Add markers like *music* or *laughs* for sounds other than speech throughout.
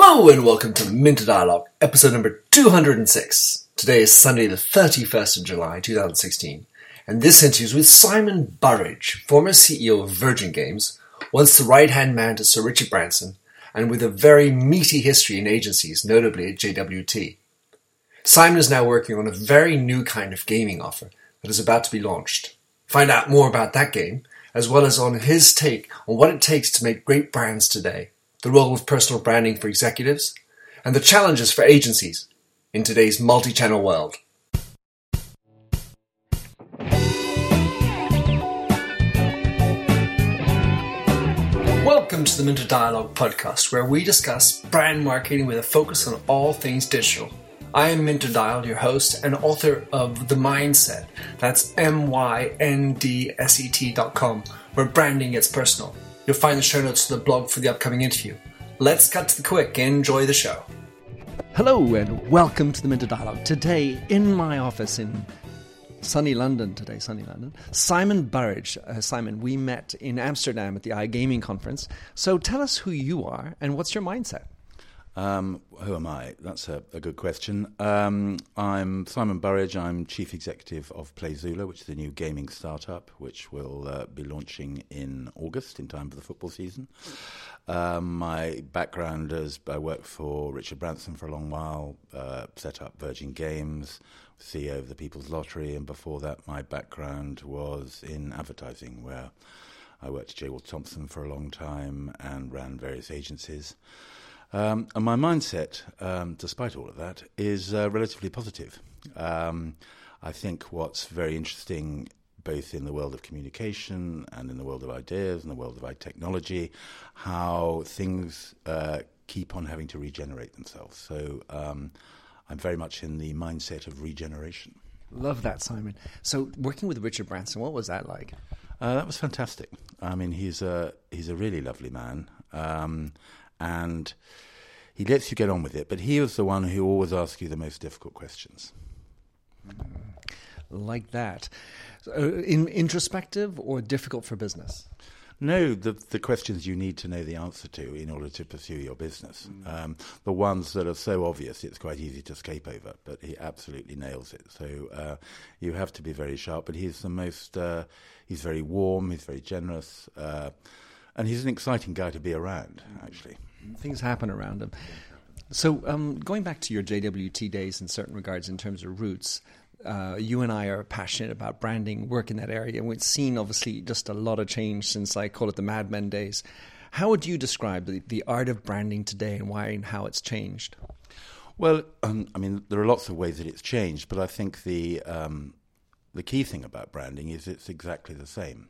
Hello and welcome to Minter Dialogue, episode number 206. Today is Sunday, the 31st of July, 2016, and this interview is with Simon Burridge, former CEO of Virgin Games, once the right hand man to Sir Richard Branson, and with a very meaty history in agencies, notably at JWT. Simon is now working on a very new kind of gaming offer that is about to be launched. Find out more about that game, as well as on his take on what it takes to make great brands today, the role of personal branding for executives, and the challenges for agencies in today's multi channel world. Welcome to the Minter Dialogue podcast, where we discuss brand marketing with a focus on all things digital. I am Minter Dial, your host and author of The Myndset. That's M Y N D S E T dot com, where branding gets personal. You'll find the show notes to the blog for the upcoming interview. Let's cut to the quick and enjoy the show. Hello and welcome to the Minter Dialogue. Today, in my office in sunny London, today, sunny London, Simon Burridge. Uh, Simon, we met in Amsterdam at the iGaming conference. So tell us who you are and what's your mindset. Um, who am I? That's a, a good question. Um, I'm Simon Burridge. I'm chief executive of Playzoola, which is a new gaming startup which will uh, be launching in August in time for the football season. Um, my background is I worked for Richard Branson for a long while, uh, set up Virgin Games, CEO of the People's Lottery, and before that, my background was in advertising, where I worked at J. Walter Thompson for a long time and ran various agencies. Um, and my mindset, um, despite all of that, is uh, relatively positive. Um, I think what's very interesting, both in the world of communication and in the world of ideas and the world of technology, how things uh, keep on having to regenerate themselves. So um, I'm very much in the mindset of regeneration. Love that, Simon. So, working with Richard Branson, what was that like? Uh, that was fantastic. I mean, he's a he's a really lovely man. Um, and he lets you get on with it. But he was the one who always asks you the most difficult questions. Like that, uh, in introspective or difficult for business. No, the the questions you need to know the answer to in order to pursue your business. Mm. Um, the ones that are so obvious, it's quite easy to escape over. But he absolutely nails it. So uh, you have to be very sharp. But he's the most. Uh, he's very warm. He's very generous. Uh, and he's an exciting guy to be around, actually. Things happen around them. So, um, going back to your JWT days in certain regards, in terms of roots, uh, you and I are passionate about branding, work in that area, and we've seen obviously just a lot of change since I call it the Mad Men days. How would you describe the, the art of branding today and why and how it's changed? Well, um, I mean, there are lots of ways that it's changed, but I think the um, the key thing about branding is it's exactly the same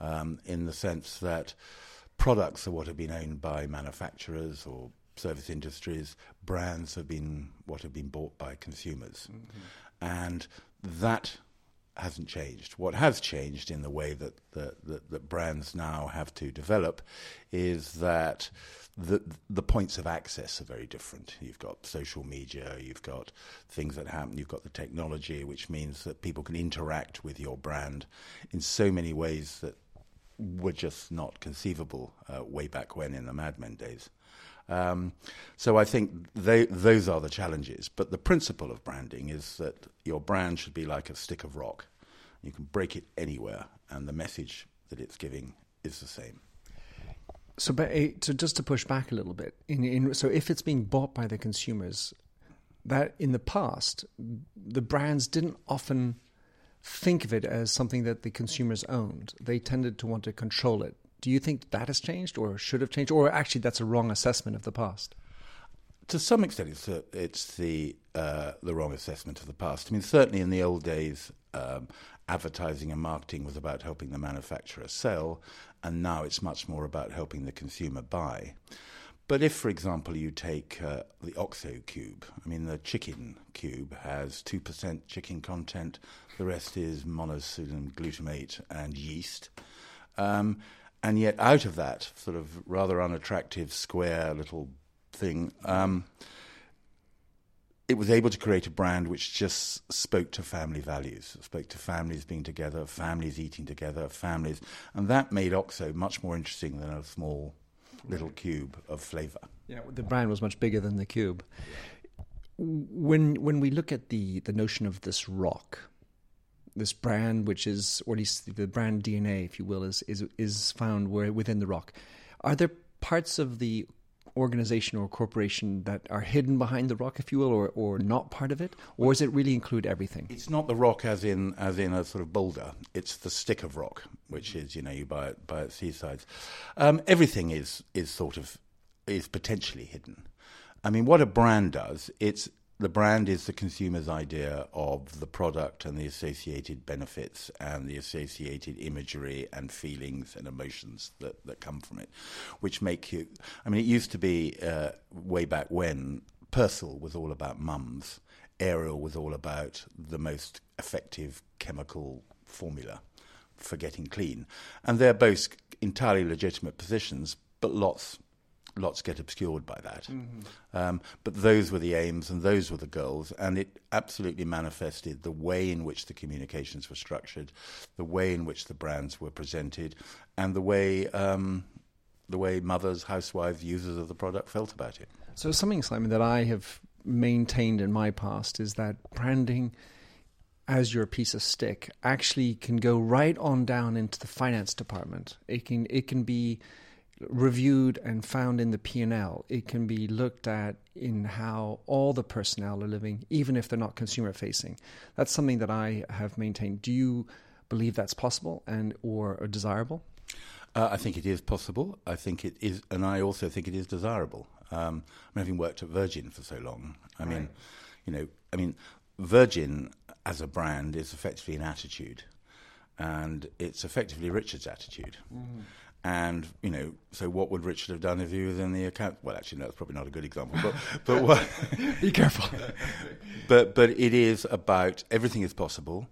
um, in the sense that products are what have been owned by manufacturers or service industries, brands have been what have been bought by consumers. Mm-hmm. And that hasn't changed. What has changed in the way that, that, that, that brands now have to develop is that the the points of access are very different. You've got social media, you've got things that happen, you've got the technology, which means that people can interact with your brand in so many ways that were just not conceivable uh, way back when in the Mad Men days. Um, so I think they, those are the challenges. But the principle of branding is that your brand should be like a stick of rock. You can break it anywhere, and the message that it's giving is the same. So, but, eh, so just to push back a little bit, in, in, so if it's being bought by the consumers, that in the past the brands didn't often think of it as something that the consumers owned. They tended to want to control it. Do you think that has changed or should have changed? Or actually, that's a wrong assessment of the past? To some extent, it's, a, it's the, uh, the wrong assessment of the past. I mean, certainly in the old days, um, advertising and marketing was about helping the manufacturer sell, and now it's much more about helping the consumer buy. But if, for example, you take uh, the OXO cube, I mean, the chicken cube has 2% chicken content, the rest is monosodium glutamate and yeast. Um, and yet, out of that sort of rather unattractive square little thing, um, it was able to create a brand which just spoke to family values, spoke to families being together, families eating together, families, and that made OXO much more interesting than a small little cube of flavour. Yeah, the brand was much bigger than the cube. When when we look at the the notion of this rock, this brand, which is, or at least the brand DNA, if you will, is is is found within the rock. Are there parts of the organization or corporation that are hidden behind the rock, if you will, or, or not part of it, or does it really include everything? It's not the rock as in as in a sort of boulder. It's the stick of rock, which is you know you buy it buy at seasides. Um, everything is is sort of is potentially hidden. I mean, what a brand does, it's the brand is the consumer's idea of the product and the associated benefits and the associated imagery and feelings and emotions that, that come from it, which make you. I mean, it used to be uh, way back when Persil was all about mums, Ariel was all about the most effective chemical formula for getting clean. And they're both entirely legitimate positions, but lots lots get obscured by that. Mm-hmm. Um, but those were the aims and those were the goals, and it absolutely manifested the way in which the communications were structured, the way in which the brands were presented, and the way um, the way mothers, housewives, users of the product felt about it. So something, Simon, that I have maintained in my past is that branding as your piece of stick actually can go right on down into the finance department. It can it can be reviewed and found in the P&L. It can be looked at in how all the personnel are living, even if they're not consumer facing. That's something that I have maintained. Do you believe that's possible and or, or desirable? Uh, I think it is possible. I think it is, and I also think it is desirable. Um, I mean, having worked at Virgin for so long, I right. mean, you know, I mean, Virgin as a brand is effectively an attitude, and it's effectively Richard's attitude. Mm. And you know, so what would Richard have done if he was in the account? Well, actually, no, that's probably not a good example. But but *laughs* what? Be careful. *laughs* but but it is about everything is possible.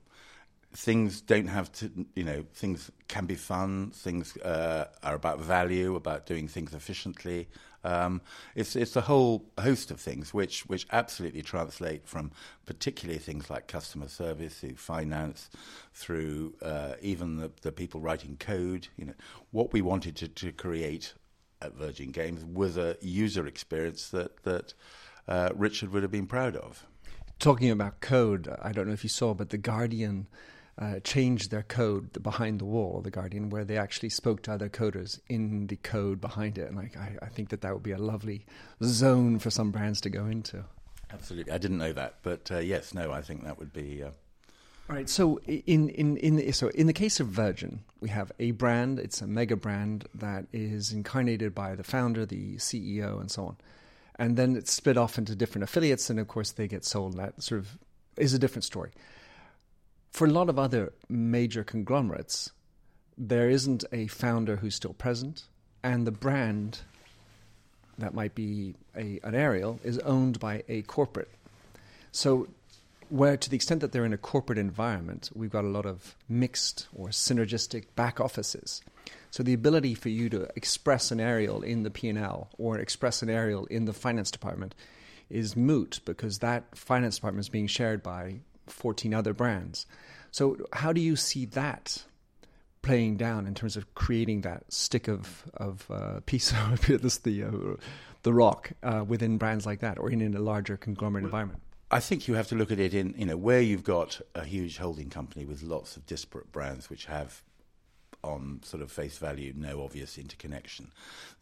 Things don't have to, you know, things can be fun. Things uh, are about value, about doing things efficiently. Um, it's it's a whole host of things which which absolutely translate from particularly things like customer service through finance, through uh, even the, the people writing code. You know, what we wanted to, to create at Virgin Games was a user experience that that uh, Richard would have been proud of. Talking about code, I don't know if you saw, but the Guardian uh, changed their code behind the wall, of the Guardian, where they actually spoke to other coders in the code behind it. And I, I think that that would be a lovely zone for some brands to go into. Absolutely, I didn't know that, but uh, yes, no, I think that would be. Uh... All right. So in in in the, so in the case of Virgin, we have a brand. It's a mega brand that is incarnated by the founder, the CEO, and so on. And then it's split off into different affiliates, and of course they get sold. That sort of is a different story for a lot of other major conglomerates, there isn't a founder who's still present, and the brand that might be a, an Ariel is owned by a corporate. So, where to the extent that they're in a corporate environment, we've got a lot of mixed or synergistic back offices. So the ability for you to express an Ariel in the P&L or express an Ariel in the finance department is moot because that finance department is being shared by 14 other brands. So, how do you see that playing down in terms of creating that stick of of uh, *laughs* piece of *laughs* this the uh, the rock uh, within brands like that, or in, in a larger conglomerate well, environment? I think you have to look at it in you know where you've got a huge holding company with lots of disparate brands which have on sort of face value no obvious interconnection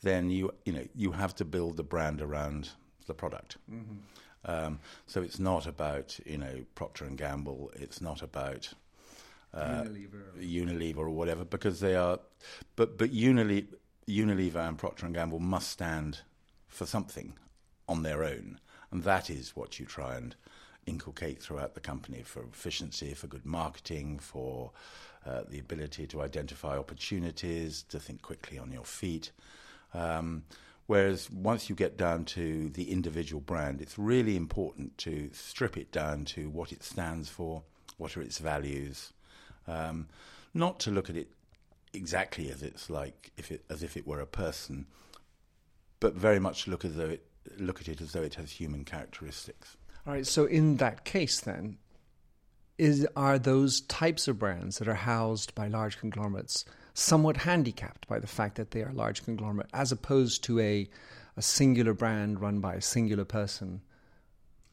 then you you know you have to build the brand around the product mm-hmm. Um, so it's not about you know Procter and Gamble. It's not about uh, Unilever. Unilever or whatever because they are. But but Unilever, Unilever and Procter and Gamble must stand for something on their own, and that is what you try and inculcate throughout the company for efficiency, for good marketing, for uh, the ability to identify opportunities, to think quickly on your feet. Um, Whereas once you get down to the individual brand, it's really important to strip it down to what it stands for, what are its values, um, not to look at it exactly as it's like if it as if it were a person, but very much look as though it look at it as though it has human characteristics. All right. So in that case, then, is are those types of brands that are housed by large conglomerates somewhat handicapped by the fact that they are a large conglomerate, as opposed to a a singular brand run by a singular person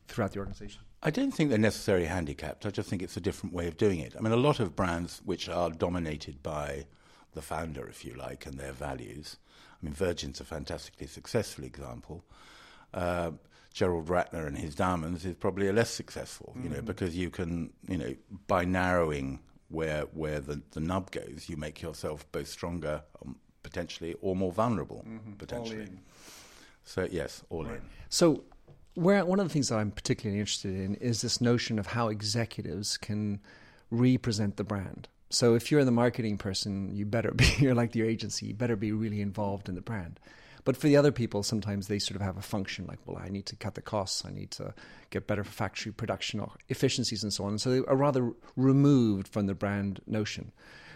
throughout the organization? I don't think they're necessarily handicapped. I just think it's a different way of doing it. I mean, a lot of brands which are dominated by the founder, if you like, and their values. I mean, Virgin's a fantastically successful example. Uh, Gerald Ratner and his diamonds is probably a less successful, you mm. know, because you can, you know, by narrowing where where the, the nub goes, you make yourself both stronger um, potentially or more vulnerable mm-hmm. potentially. So yes, all right. in. So where one of the things that I'm particularly interested in is this notion of how executives can represent the brand. So if you're the marketing person, you better be *laughs* you're like your agency, you better be really involved in the brand. But for the other people, sometimes they sort of have a function like, well, I need to cut the costs, I need to get better factory production efficiencies and so on. So they are rather removed from the brand notion.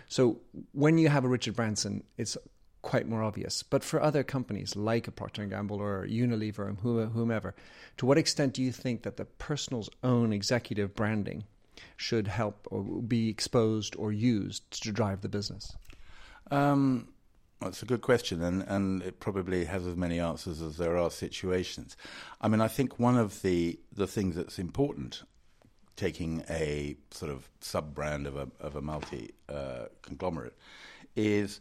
So when you have a Richard Branson, it's quite more obvious. But for other companies like a Procter & Gamble or Unilever or whomever, to what extent do you think that the personal's own executive branding should help or be exposed or used to drive the business? Um, that's a good question, and, and it probably has as many answers as there are situations. I mean, I think one of the, the things that's important, taking a sort of sub brand of a, of a multi uh, conglomerate, is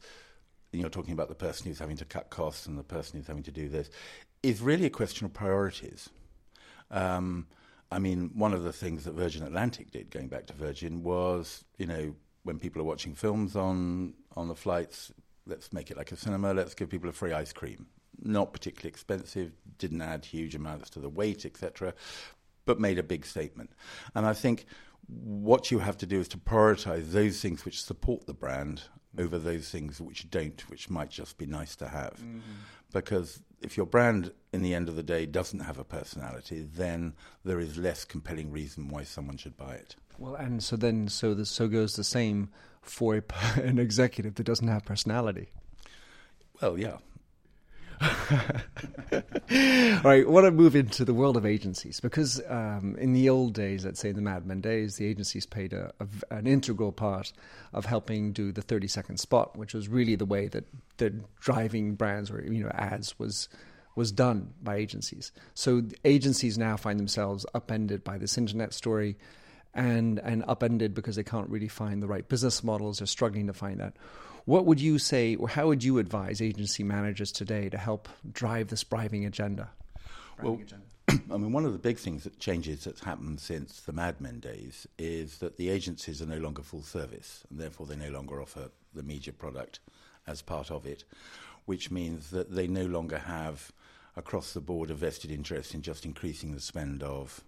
you're talking about the person who's having to cut costs and the person who's having to do this, is really a question of priorities. Um, I mean, one of the things that Virgin Atlantic did, going back to Virgin, was you know when people are watching films on on the flights, let's make it like a cinema. Let's give people a free ice cream. Not particularly expensive, didn't add huge amounts to the weight, etc., but made a big statement. And I think what you have to do is to prioritize those things which support the brand over those things which don't, which might just be nice to have. Mm-hmm. Because if your brand, in the end of the day, doesn't have a personality, then there is less compelling reason why someone should buy it. Well, and so then, so the, so goes the same for a, *laughs* an executive that doesn't have personality. Well, yeah, All *laughs* right, I want to move into the world of agencies because um, in the old days, let's say in the Mad Men days, the agencies played a, a, an integral part of helping do the 30 second spot, which was really the way that the driving brands or you know ads was was done by agencies. So agencies now find themselves upended by this internet story and and upended because they can't really find the right business models. They're struggling to find that. What would you say, or how would you advise agency managers today to help drive this bribing agenda? Bribing well, agenda? *clears throat* I mean, one of the big things that changes that's happened since the Mad Men days is that the agencies are no longer full service, and therefore they no longer offer the media product as part of it, which means that they no longer have across the board a vested interest in just increasing the spend of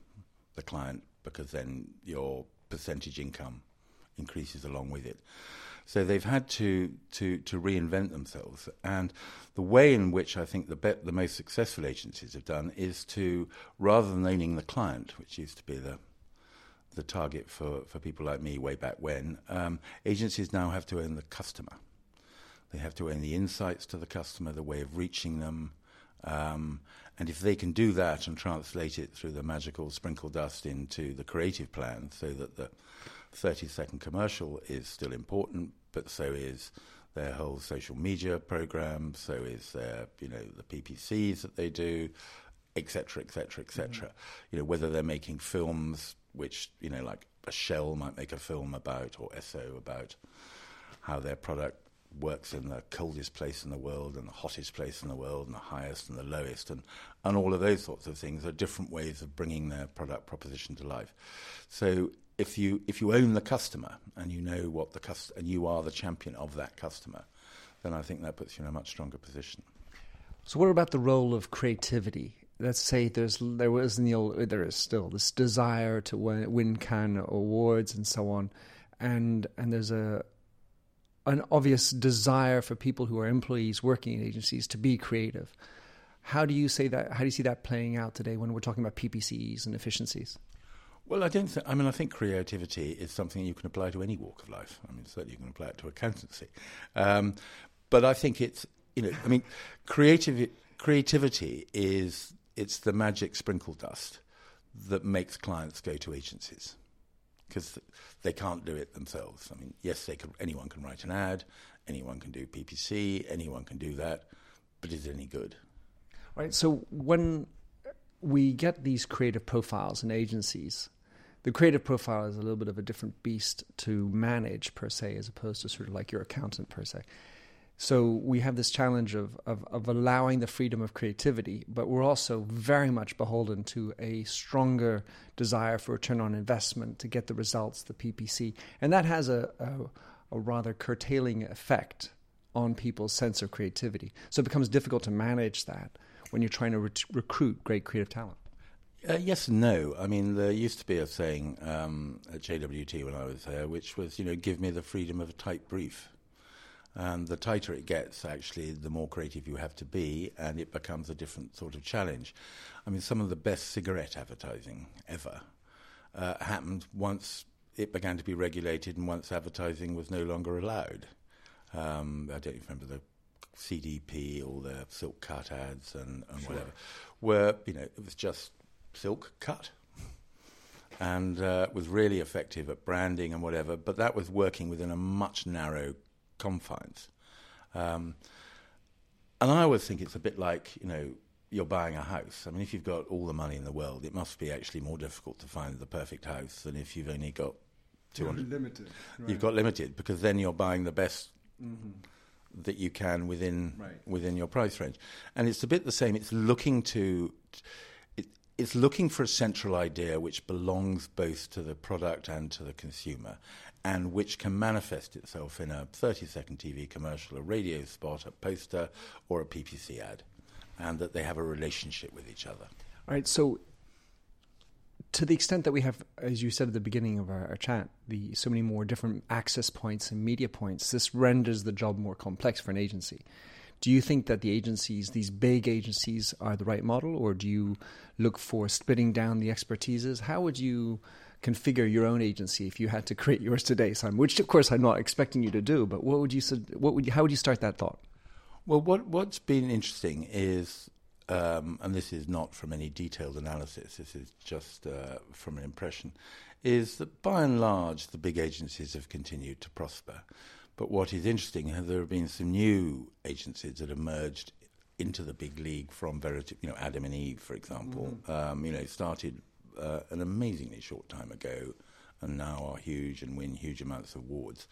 the client because then your percentage income increases along with it. So they've had to, to, to reinvent themselves. And the way in which I think the, be- the most successful agencies have done is to, rather than owning the client, which used to be the, the target for, for people like me way back when, um, agencies now have to own the customer. They have to own the insights to the customer, the way of reaching them. Um, and if they can do that and translate it through the magical sprinkle dust into the creative plan so that the 30 second commercial is still important, but so is their whole social media program, so is their, you know, the PPCs that they do, etc., etc., etc. You know, whether they're making films, which, you know, like a Shell might make a film about, or Esso about how their product works in the coldest place in the world and the hottest place in the world and the highest and the lowest and, and all of those sorts of things are different ways of bringing their product proposition to life. So if you if you own the customer and you know what the cust- and you are the champion of that customer, then I think that puts you in a much stronger position. So, what about the role of creativity? Let's say there's there was in the old there is still this desire to win, win Cannes awards and so on, and and there's a an obvious desire for people who are employees working in agencies to be creative. How do you say that? How do you see that playing out today when we're talking about PPCs and efficiencies? Well, I don't. Th- I mean, I think creativity is something you can apply to any walk of life. I mean, certainly you can apply it to accountancy, um, but I think it's you know, I mean, creative creativity is it's the magic sprinkle dust that makes clients go to agencies because they can't do it themselves. I mean, yes, they can, anyone can write an ad, anyone can do PPC, anyone can do that, but is it any good? Right. So when we get these creative profiles in agencies, the creative profile is a little bit of a different beast to manage per se, as opposed to sort of like your accountant per se. So we have this challenge of, of, of allowing the freedom of creativity, but we're also very much beholden to a stronger desire for return on investment to get the results, the PPC, and that has a, a, a rather curtailing effect on people's sense of creativity. So it becomes difficult to manage that when you're trying to re- recruit great creative talent. Uh, yes and no. I mean, there used to be a saying um, at JWT when I was there, which was, you know, give me the freedom of a tight brief. And the tighter it gets, actually, the more creative you have to be, and it becomes a different sort of challenge. I mean, some of the best cigarette advertising ever uh, happened once it began to be regulated and once advertising was no longer allowed. Um, I don't even remember the CDP or the silk cut ads and, and sure. whatever, where you know it was just silk cut, and uh, was really effective at branding and whatever. But that was working within a much narrow confines. Um, and I always think it's a bit like you know you're buying a house. I mean, if you've got all the money in the world, it must be actually more difficult to find the perfect house than if you've only got 200. Limited. Right. You've got limited because then you're buying the best. Mm-hmm that you can within right. within your price range. And it's a bit the same. It's looking to it, it's looking for a central idea which belongs both to the product and to the consumer, and which can manifest itself in a 30 second TV commercial, a radio spot, a poster, or a PPC ad, and that they have a relationship with each other. All right. So to the extent that we have, as you said at the beginning of our, our, chat, the so many more different access points and media points, this renders the job more complex for an agency. Do you think that the agencies, these big agencies, are the right model, or do you look for splitting down the expertises? How would you configure your own agency if you had to create yours today, Simon? Which, of course, I'm not expecting you to do, but what would you? What would you, how would you start that thought? Well, what what's been interesting is um, and this is not from any detailed analysis, this is just uh, from an impression, is that by and large the big agencies have continued to prosper. But what is interesting is there have been some new agencies that emerged into the big league from Verity, you know, Adam and Eve, for example. Mm-hmm. Um, you know, started uh, an amazingly short time ago and now are huge and win huge amounts of awards.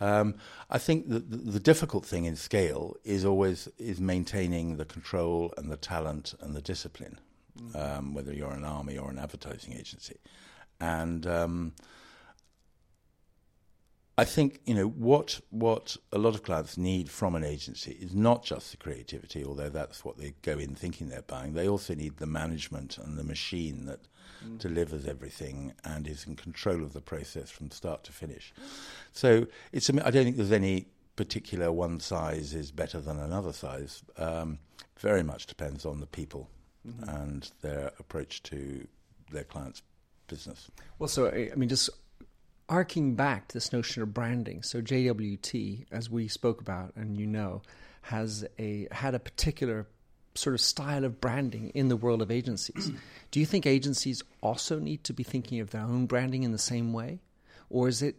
Um, I think that the, the, difficult thing in scale is always is maintaining the control and the talent and the discipline, mm. um, whether you're an army or an advertising agency, and um, I think you know what what a lot of clients need from an agency is not just the creativity, although that's what they go in thinking they're buying. They also need the management and the machine that mm. delivers everything and is in control of the process from start to finish. So it's. I don't think there's any particular one size is better than another size. Um, very much depends on the people mm-hmm. and their approach to their clients' business. Well, so I mean, just arcing back to this notion of branding. So JWT, as we spoke about, and you know, has a had a particular sort of style of branding in the world of agencies. Do you think agencies also need to be thinking of their own branding in the same way? Or is it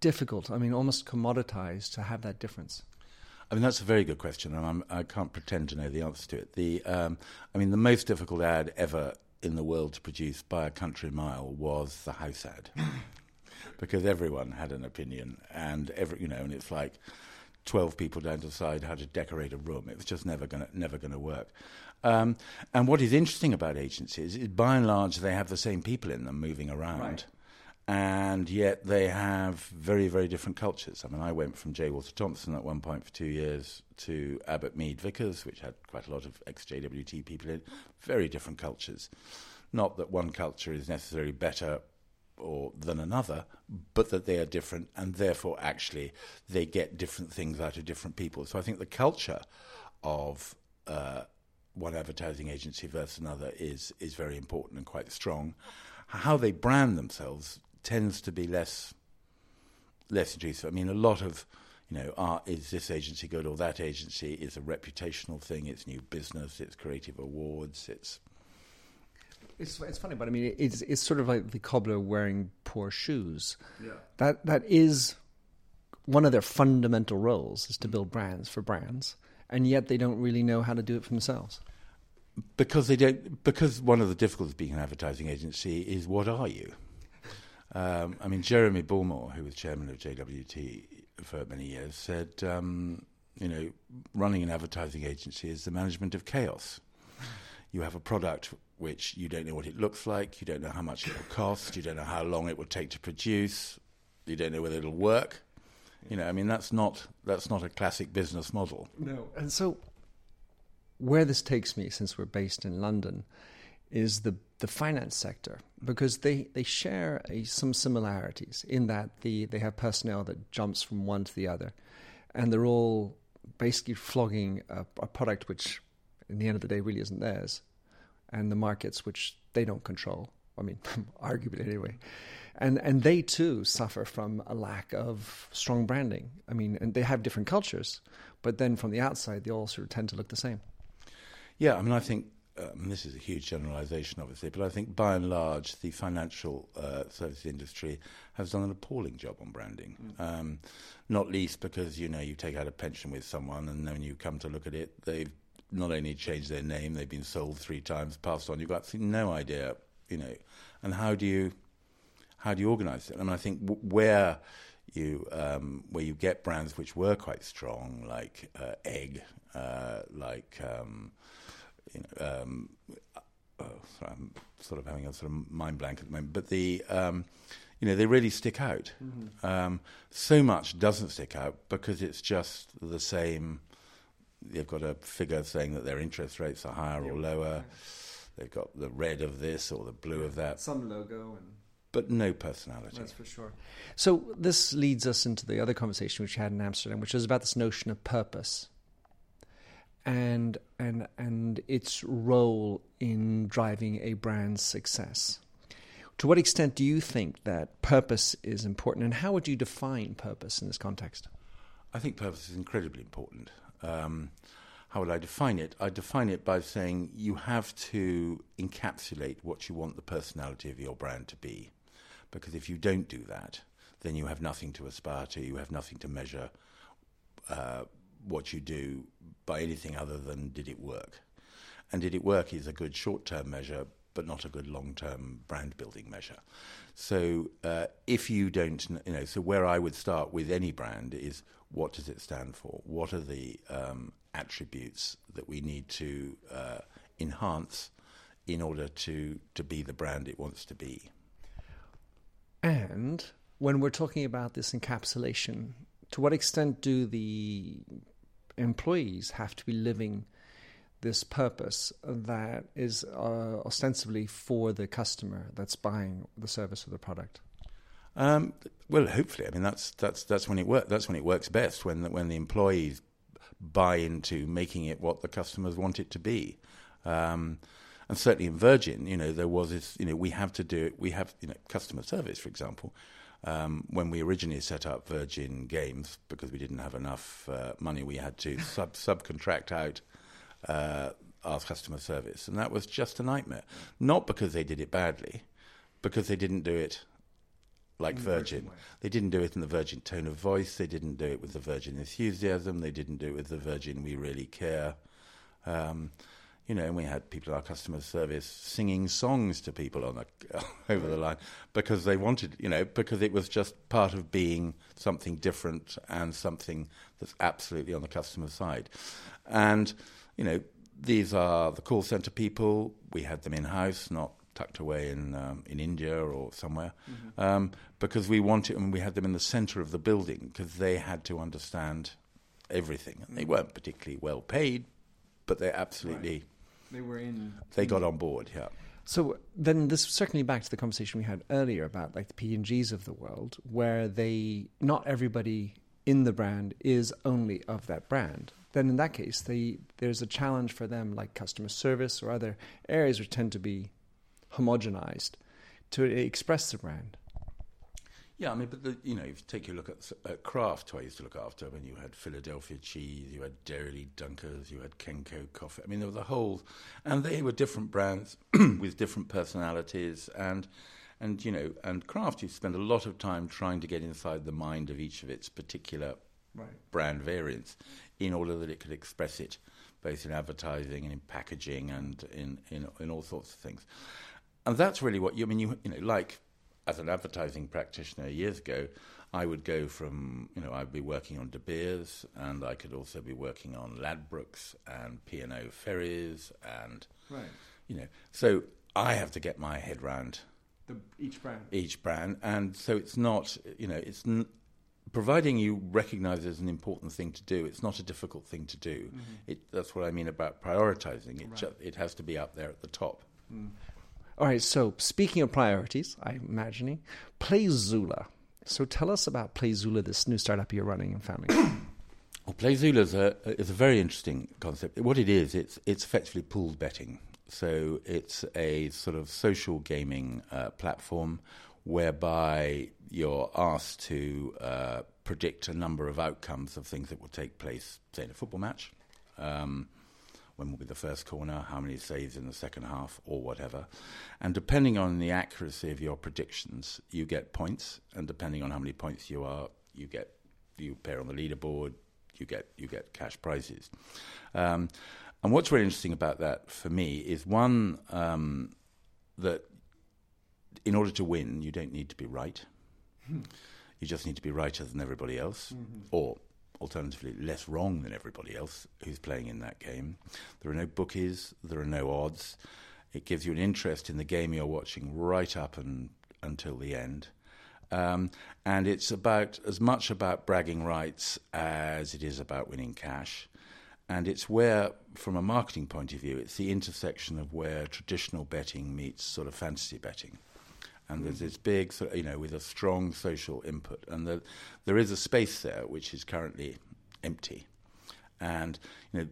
difficult, I mean, almost commoditized to have that difference? I mean, that's a very good question, and I'm, I can not pretend to know the answer to it. The, um, I mean, the most difficult ad ever in the world to produce by a country mile was the house ad, because everyone had an opinion, and every, you know, and it's like, 12 people don't decide how to decorate a room. It was just never going to never to work. Um, and what is interesting about agencies is, by and large, they have the same people in them moving around. Right. And yet they have very, very different cultures. I mean, I went from J. Walter Thompson at one point for two years to Abbott Mead Vickers, which had quite a lot of ex JWT people in. Very different cultures. Not that one culture is necessarily better or than another, but that they are different, and therefore actually they get different things out of different people. So I think the culture of uh, one advertising agency versus another is is very important and quite strong. How they brand themselves tends to be less less intrusive. I mean, a lot of you know, are, is this agency good or that agency is a reputational thing. It's new business. It's creative awards. It's it's it's funny, but I mean, it's it's sort of like the cobbler wearing poor shoes. Yeah. That that is one of their fundamental roles is to build brands for brands, and yet they don't really know how to do it for themselves. Because they don't. Because one of the difficulties of being an advertising agency is what are you? Um, I mean, Jeremy Bullmore, who was chairman of JWT for many years, said, um, you know, running an advertising agency is the management of chaos. You have a product which you don't know what it looks like, you don't know how much it will cost, you don't know how long it will take to produce, you don't know whether it'll work. You know, I mean, that's not that's not a classic business model. No, and so where this takes me, since we're based in London, is the the finance sector because they they share a, some similarities in that the they have personnel that jumps from one to the other, and they're all basically flogging a, a product which, in the end of the day, really isn't theirs, and the markets which they don't control. I mean, *laughs* arguably anyway, and and they too suffer from a lack of strong branding. I mean, and they have different cultures, but then from the outside, they all sort of tend to look the same. Yeah, I mean, I think um, this is a huge generalization, obviously, but I think by and large, the financial uh, services industry has done an appalling job on branding. Mm. Um, not least because you know you take out a pension with someone, and then you come to look at it, they've not only changed their name, they've been sold three times, passed on. You've got absolutely no idea, you know. And how do you how do you organise it? I mean, I think w- where you um, where you get brands which were quite strong, like uh, Egg, uh, like um, you know, um, oh, sorry, I'm sort of having a sort of mind blank at the moment, but the um, you know they really stick out. Mm-hmm. Um, so much doesn't stick out because it's just the same. They've got a figure saying that their interest rates are higher or lower. They've got the red of this or the blue of that. Some logo and but no personality. That's for sure. So this leads us into the other conversation which we had in Amsterdam, which is about this notion of purpose and and and its role in driving a brand's success. To what extent do you think that purpose is important, and how would you define purpose in this context? I think purpose is incredibly important. Um, how would I define it? I define it by saying you have to encapsulate what you want the personality of your brand to be. Because if you don't do that, then you have nothing to aspire to, you have nothing to measure. Uh, what you do by anything other than did it work. And did it work is a good short term measure, but not a good long term brand building measure. So uh, if you don't, you know, so where I would start with any brand is what does it stand for? What are the um, attributes that we need to uh, enhance in order to, to be the brand it wants to be? And when we're talking about this encapsulation, to what extent do the employees have to be living this purpose that is uh, ostensibly for the customer that's buying the service or the product? Um, well, hopefully, I mean that's that's that's when it works. That's when it works best when the, when the employees buy into making it what the customers want it to be. Um, and certainly in Virgin, you know, there was this. You know, we have to do it. We have you know customer service, for example. Um, when we originally set up Virgin Games, because we didn't have enough uh, money, we had to *laughs* sub subcontract out uh, our customer service, and that was just a nightmare. Not because they did it badly, because they didn't do it like Virgin. They didn't do it in the Virgin tone of voice. They didn't do it with the Virgin enthusiasm. They didn't do it with the Virgin we really care. Um, you know, and we had people in our customer service singing songs to people on the, *laughs* over the line because they wanted, you know, because it was just part of being something different and something that's absolutely on the customer side. And, you know, these are the call center people. We had them in house, not tucked away in um, in India or somewhere, mm-hmm. um, because we wanted, and we had them in the center of the building because they had to understand everything, and they weren't particularly well paid, but they absolutely. Right they were in. They got on board, yeah. So then, this certainly back to the conversation we had earlier about like the P and Gs of the world, where they not everybody in the brand is only of that brand. Then in that case, they there's a challenge for them, like customer service or other areas which tend to be homogenized, to express the brand. Yeah, I mean, but the, you know, if you take a look at, at Kraft, who I used to look after, when you had Philadelphia cheese, you had Dairylea Dunkers, you had Kenco coffee. I mean, there was a whole, and they were different brands *clears throat* with different personalities, and And you know, and Kraft, you spend a lot of time trying to get inside the mind of each of its particular Right. brand variants in order that it could express it both in advertising and in packaging and in, in, in all sorts of things. And that's really what you I mean. You, you know, like as an advertising practitioner years ago, I would go from, you know, I'd be working on De Beers and I could also be working on Ladbrokes and P&O Ferries and, Right. you know, so I have to get my head round The, each brand. each brand, and so it's not, you know, it's n- providing you recognise it as an important thing to do. It's not a difficult thing to do. It, that's what I mean about prioritising. It ju- it has to be up there at the top. All right. So speaking of priorities, I'm imagining Playzoola. So tell us about Playzoola, this new startup you're running in family. *coughs* Well, Playzoola is a, is a very interesting concept. What it is, it's it's effectively pooled betting. So it's a sort of social gaming uh, platform whereby you're asked to uh, predict a number of outcomes of things that will take place, say, in a football match. Um, when will be the first corner, how many saves in the second half, or whatever. And depending on the accuracy of your predictions, you get points, and depending on how many points you are, you get you appear on the leaderboard, you get you get cash prizes. Um, and what's really interesting about that for me is one um, that in order to win, you don't need to be right. You just need to be righter than everybody else, or alternatively, less wrong than everybody else who's playing in that game. There are no bookies, there are no odds. It gives you an interest in the game you're watching right up and until the end. Um, and it's about as much about bragging rights as it is about winning cash. And it's where, from a marketing point of view, it's the intersection of where traditional betting meets sort of fantasy betting. And there's this big, you know, with a strong social input. And the, there is a space there which is currently empty. And, you know,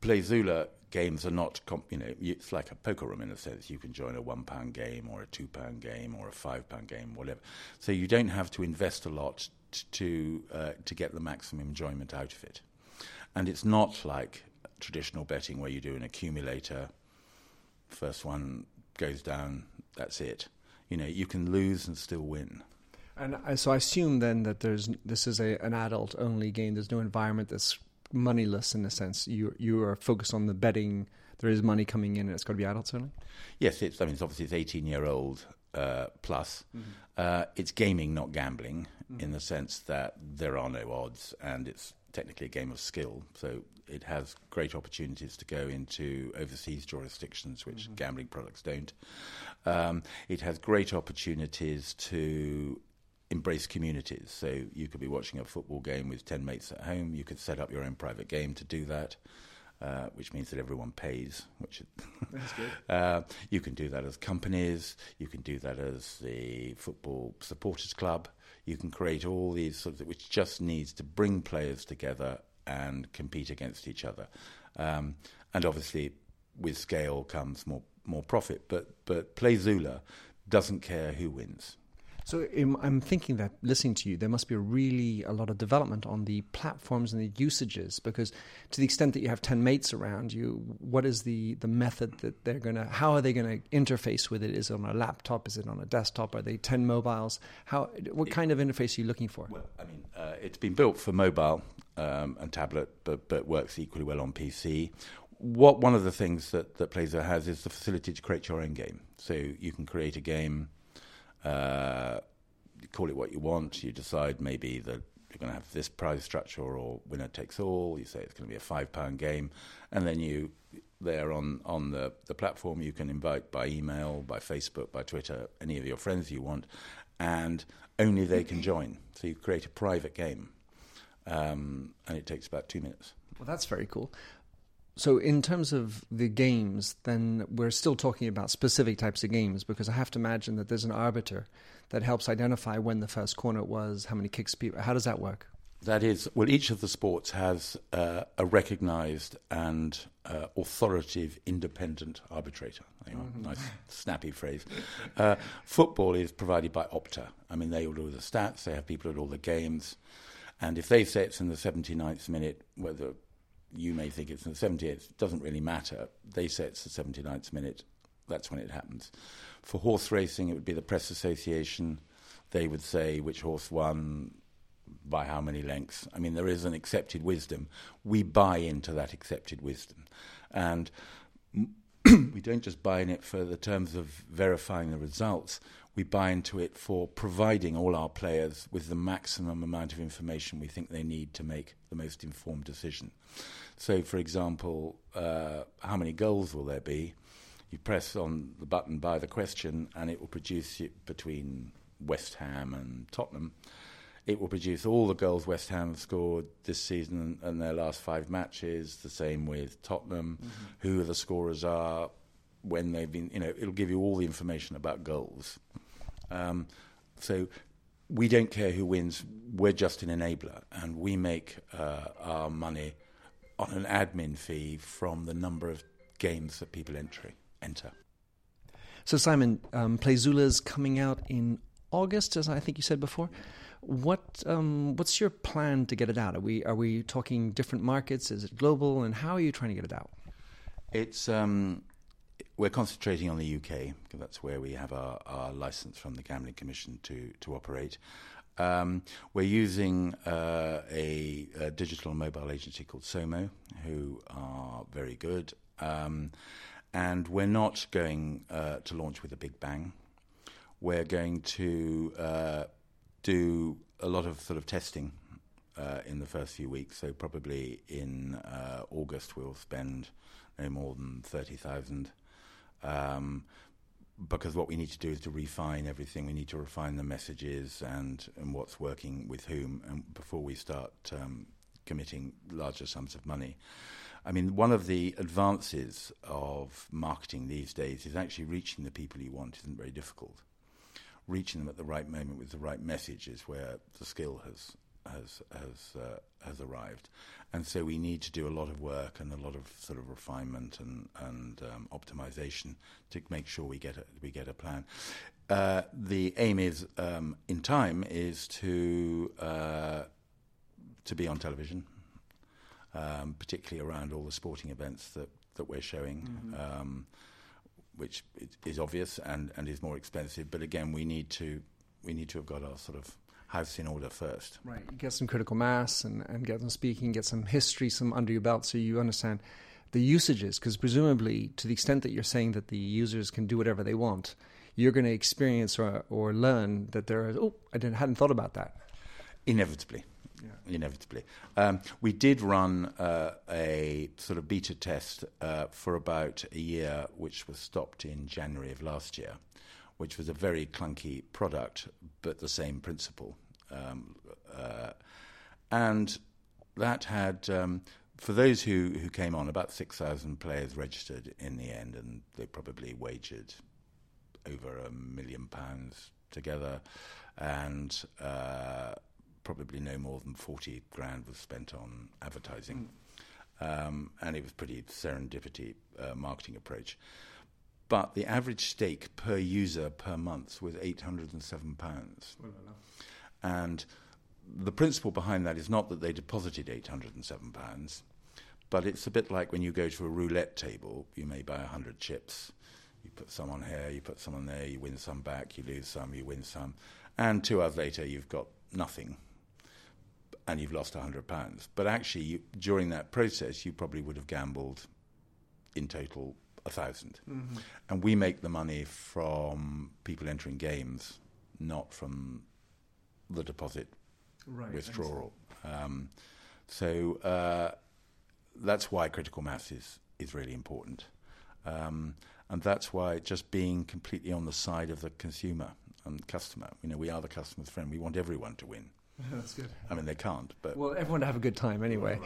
Playzoola games are not, comp- you know, it's like a poker room in a sense. You can join a one pound game or a two pound game or a five pound game, whatever. So you don't have to invest a lot t- to uh, to get the maximum enjoyment out of it. And it's not like traditional betting where you do an accumulator. First one goes down, that's it. You know, you can lose and still win. And so I assume then that there's this is a an adult only game. There's no environment that's moneyless in a sense. You you are focused on the betting. There is money coming in, and it's got to be adults only. Yes, it's. I mean, it's obviously it's eighteen year old uh, plus. Uh, it's gaming, not gambling, in the sense that there are no odds, and it's technically a game of skill. So it has great opportunities to go into overseas jurisdictions, which gambling products don't. Um, it has great opportunities to embrace communities. So you could be watching a football game with 10 mates at home. You could set up your own private game to do that, uh, which means that everyone pays, which *laughs* That's good. uh, you can do that as companies. You can do that as the football supporters club. You can create all these sorts of, which just needs to bring players together and compete against each other. Um, and obviously, with scale comes more more profit. But but Playzoola doesn't care who wins. So im- I'm thinking that listening to you, there must be really a lot of development on the platforms and the usages because to the extent that you have 10 mates around you, what is the, the method that they're going to, how are they going to interface with it? Is it on a laptop? Is it on a desktop? Are they 10 mobiles? How, what kind of interface are you looking for? Well, I mean, uh, it's been built for mobile um, and tablet, but but works equally well on PC. What one of the things that that Playzoola has is the facility to create your own game. So you can create a game, uh, call it what you want. You decide maybe that you're going to have this prize structure or winner takes all. You say it's going to be a five pound game, and then you there on on the the platform you can invite by email, by Facebook, by Twitter, any of your friends you want, and only they can join. So you create a private game, um, and it takes about two minutes. Well, that's very cool. So, in terms of the games, then we're still talking about specific types of games because I have to imagine that there's an arbiter that helps identify when the first corner was, how many kicks people. How does that work? That is, well, each of the sports has uh, a recognised and uh, authoritative independent arbitrator. On, Nice, snappy phrase. Uh, football is provided by Opta. I mean, they all do the stats, they have people at all the games. And if they say it's in the 79th minute, whether you may think it's in the 78th, it doesn't really matter. They say it's the 79th minute. that's when it happens. For horse racing, it would be the press association. They would say which horse won, by how many lengths. I mean, there is an accepted wisdom. We buy into that accepted wisdom. And *clears throat* we don't just buy in it for the terms of verifying the results, we buy into it for providing all our players with the maximum amount of information we think they need to make the most informed decision. So, for example, uh, how many goals will there be? You press on the button by the question, and it will produce it between West Ham and Tottenham it will produce all the goals West Ham have scored this season and their last five matches. The same with Tottenham, mm-hmm. who the scorers are, when they've been. You know, it'll give you all the information about goals. Um, so we don't care who wins. We're just an enabler, and we make uh, our money on an admin fee from the number of games that people entry, enter. So Simon, um, Playzoola is coming out in August, as I think you said before. What um, what's your plan to get it out? Are we are we talking different markets? Is it global? And how are you trying to get it out? It's um, we're concentrating on the UK because that's where we have our, our license from the Gambling Commission to to operate. Um, we're using uh, a, a, digital mobile agency called Somo, who are very good. Um, and we're not going uh, to launch with a big bang. We're going to uh, do a lot of sort of testing uh, in the first few weeks. So probably in uh, August we'll spend no more than thirty thousand. Um, because what we need to do is to refine everything. We need to refine the messages and, and what's working with whom, and before we start um, committing larger sums of money. I mean, one of the advances of marketing these days is actually reaching the people you want isn't very difficult reaching them at the right moment with the right message is where the skill has has has uh, has arrived, and so we need to do a lot of work and a lot of sort of refinement and and um, optimization to make sure we get a, we get a plan. Uh, the aim is um, in time is to uh, to be on television, um, particularly around all the sporting events that that we're showing. Mm-hmm. Um, which is obvious and, and is more expensive. But again, we need to we need to have got our sort of house in order first. Right. Get some critical mass and, and get them speaking, get some history, some under your belt, so you understand the usages. Because presumably, to the extent that you're saying that the users can do whatever they want, you're going to experience or, or learn that there is. Oh, I didn't hadn't thought about that. Inevitably yeah. inevitably. Um, we did run uh, a sort of beta test uh, for about a year, which was stopped in January of last year, which was a very clunky product, but the same principle. Um, uh, and that had, um, for those who, who came on, about 6,000 players registered in the end, and they probably wagered over a million pounds together. And uh, probably no more than 40 grand was spent on advertising. Mm. Um, and it was pretty serendipity uh, marketing approach. But the average stake per user per month was 807 pounds. And the principle behind that is not that they deposited 807 pounds, but it's a bit like when you go to a roulette table, you may buy 100 chips. You put some on here, you put some on there, you win some back, you lose some, you win some. And two hours later, you've got nothing and you've lost hundred pounds. But actually, you, during that process, you probably would have gambled in total a 1000 mm-hmm. and we make the money from people entering games, not from the deposit right, withdrawal. Um, so uh, that's why critical mass is is really important, um, and that's why just being completely on the side of the consumer and customer. You know, we are the customer's friend. We want everyone to win. *laughs* That's good. I mean, they can't, but well, everyone to have a good time anyway.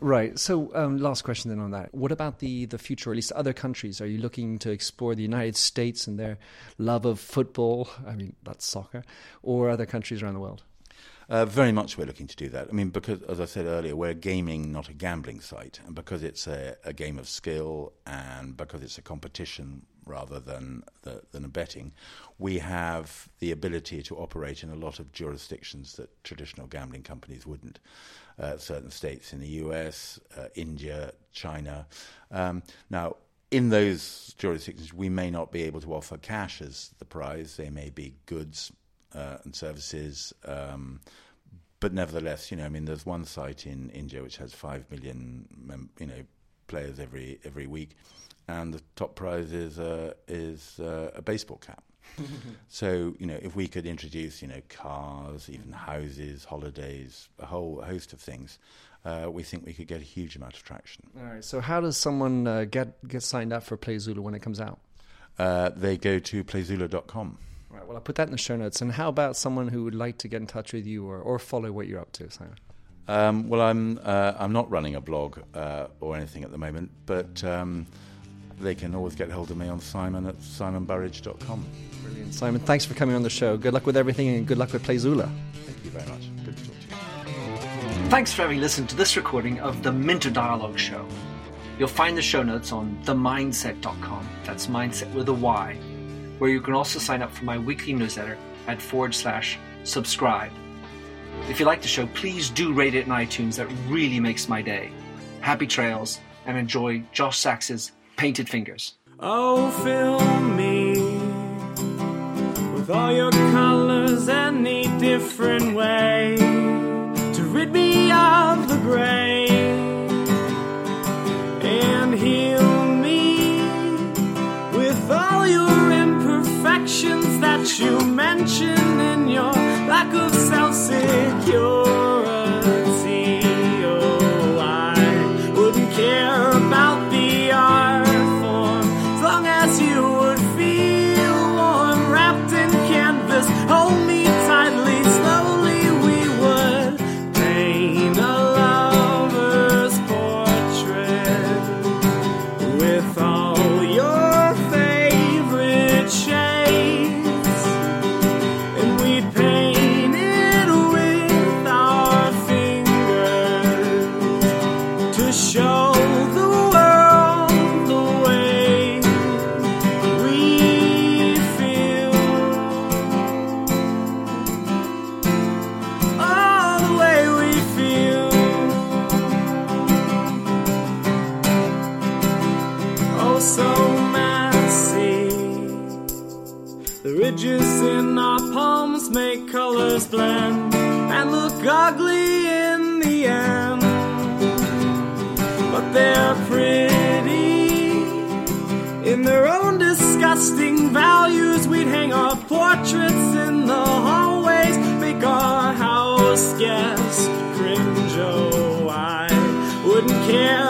Right. So, um, last question then on that. What about the the future? Or at least other countries? Are you looking to explore the United States and their love of football? I mean, that's soccer, or other countries around the world? Uh, very much we're looking to do that. I mean, because, as I said earlier, we're a gaming, not a gambling site. And because it's a, a game of skill and because it's a competition rather than, the, than a betting, we have the ability to operate in a lot of jurisdictions that traditional gambling companies wouldn't. Uh, certain states in the US, uh, India, China. Um, now, in those jurisdictions, we may not be able to offer cash as the prize. They may be goods uh, and services. Um, but nevertheless, you know, I mean, there's one site in India which has five million, you know, players every every week, and the top prize is uh, is a baseball cap. *laughs* so you know, if we could introduce, you know, cars, even houses, holidays, a whole host of things, uh, we think we could get a huge amount of traction. All right. So how does someone uh, get get signed up for Playzoola when it comes out? Uh, they go to playzoola.com. Right. Well, I'll put that in the show notes. And how about someone who would like to get in touch with you or, or follow what you're up to, Simon? Um, well, I'm uh, I'm not running a blog uh, or anything at the moment, but um, they can always get hold of me on Simon at simonburridge.com. Brilliant. Simon, thanks for coming on the show. Good luck with everything and good luck with Playzoola. Thank you very much. Good to talk to you. Thanks for having listened to this recording of the Minter Dialogue Show. You'll find the show notes on themyndset.com. That's mindset with a Y, where you can also sign up for my weekly newsletter at forward slash subscribe. If you like the show, please do rate it in iTunes. That really makes my day. Happy trails and enjoy Josh Sachs's Painted Fingers. Oh, fill me with all your colors any different way to rid me of the gray and heal me with all your imperfections that you mention in your lack of self security. Guest cringe. Oh, I wouldn't care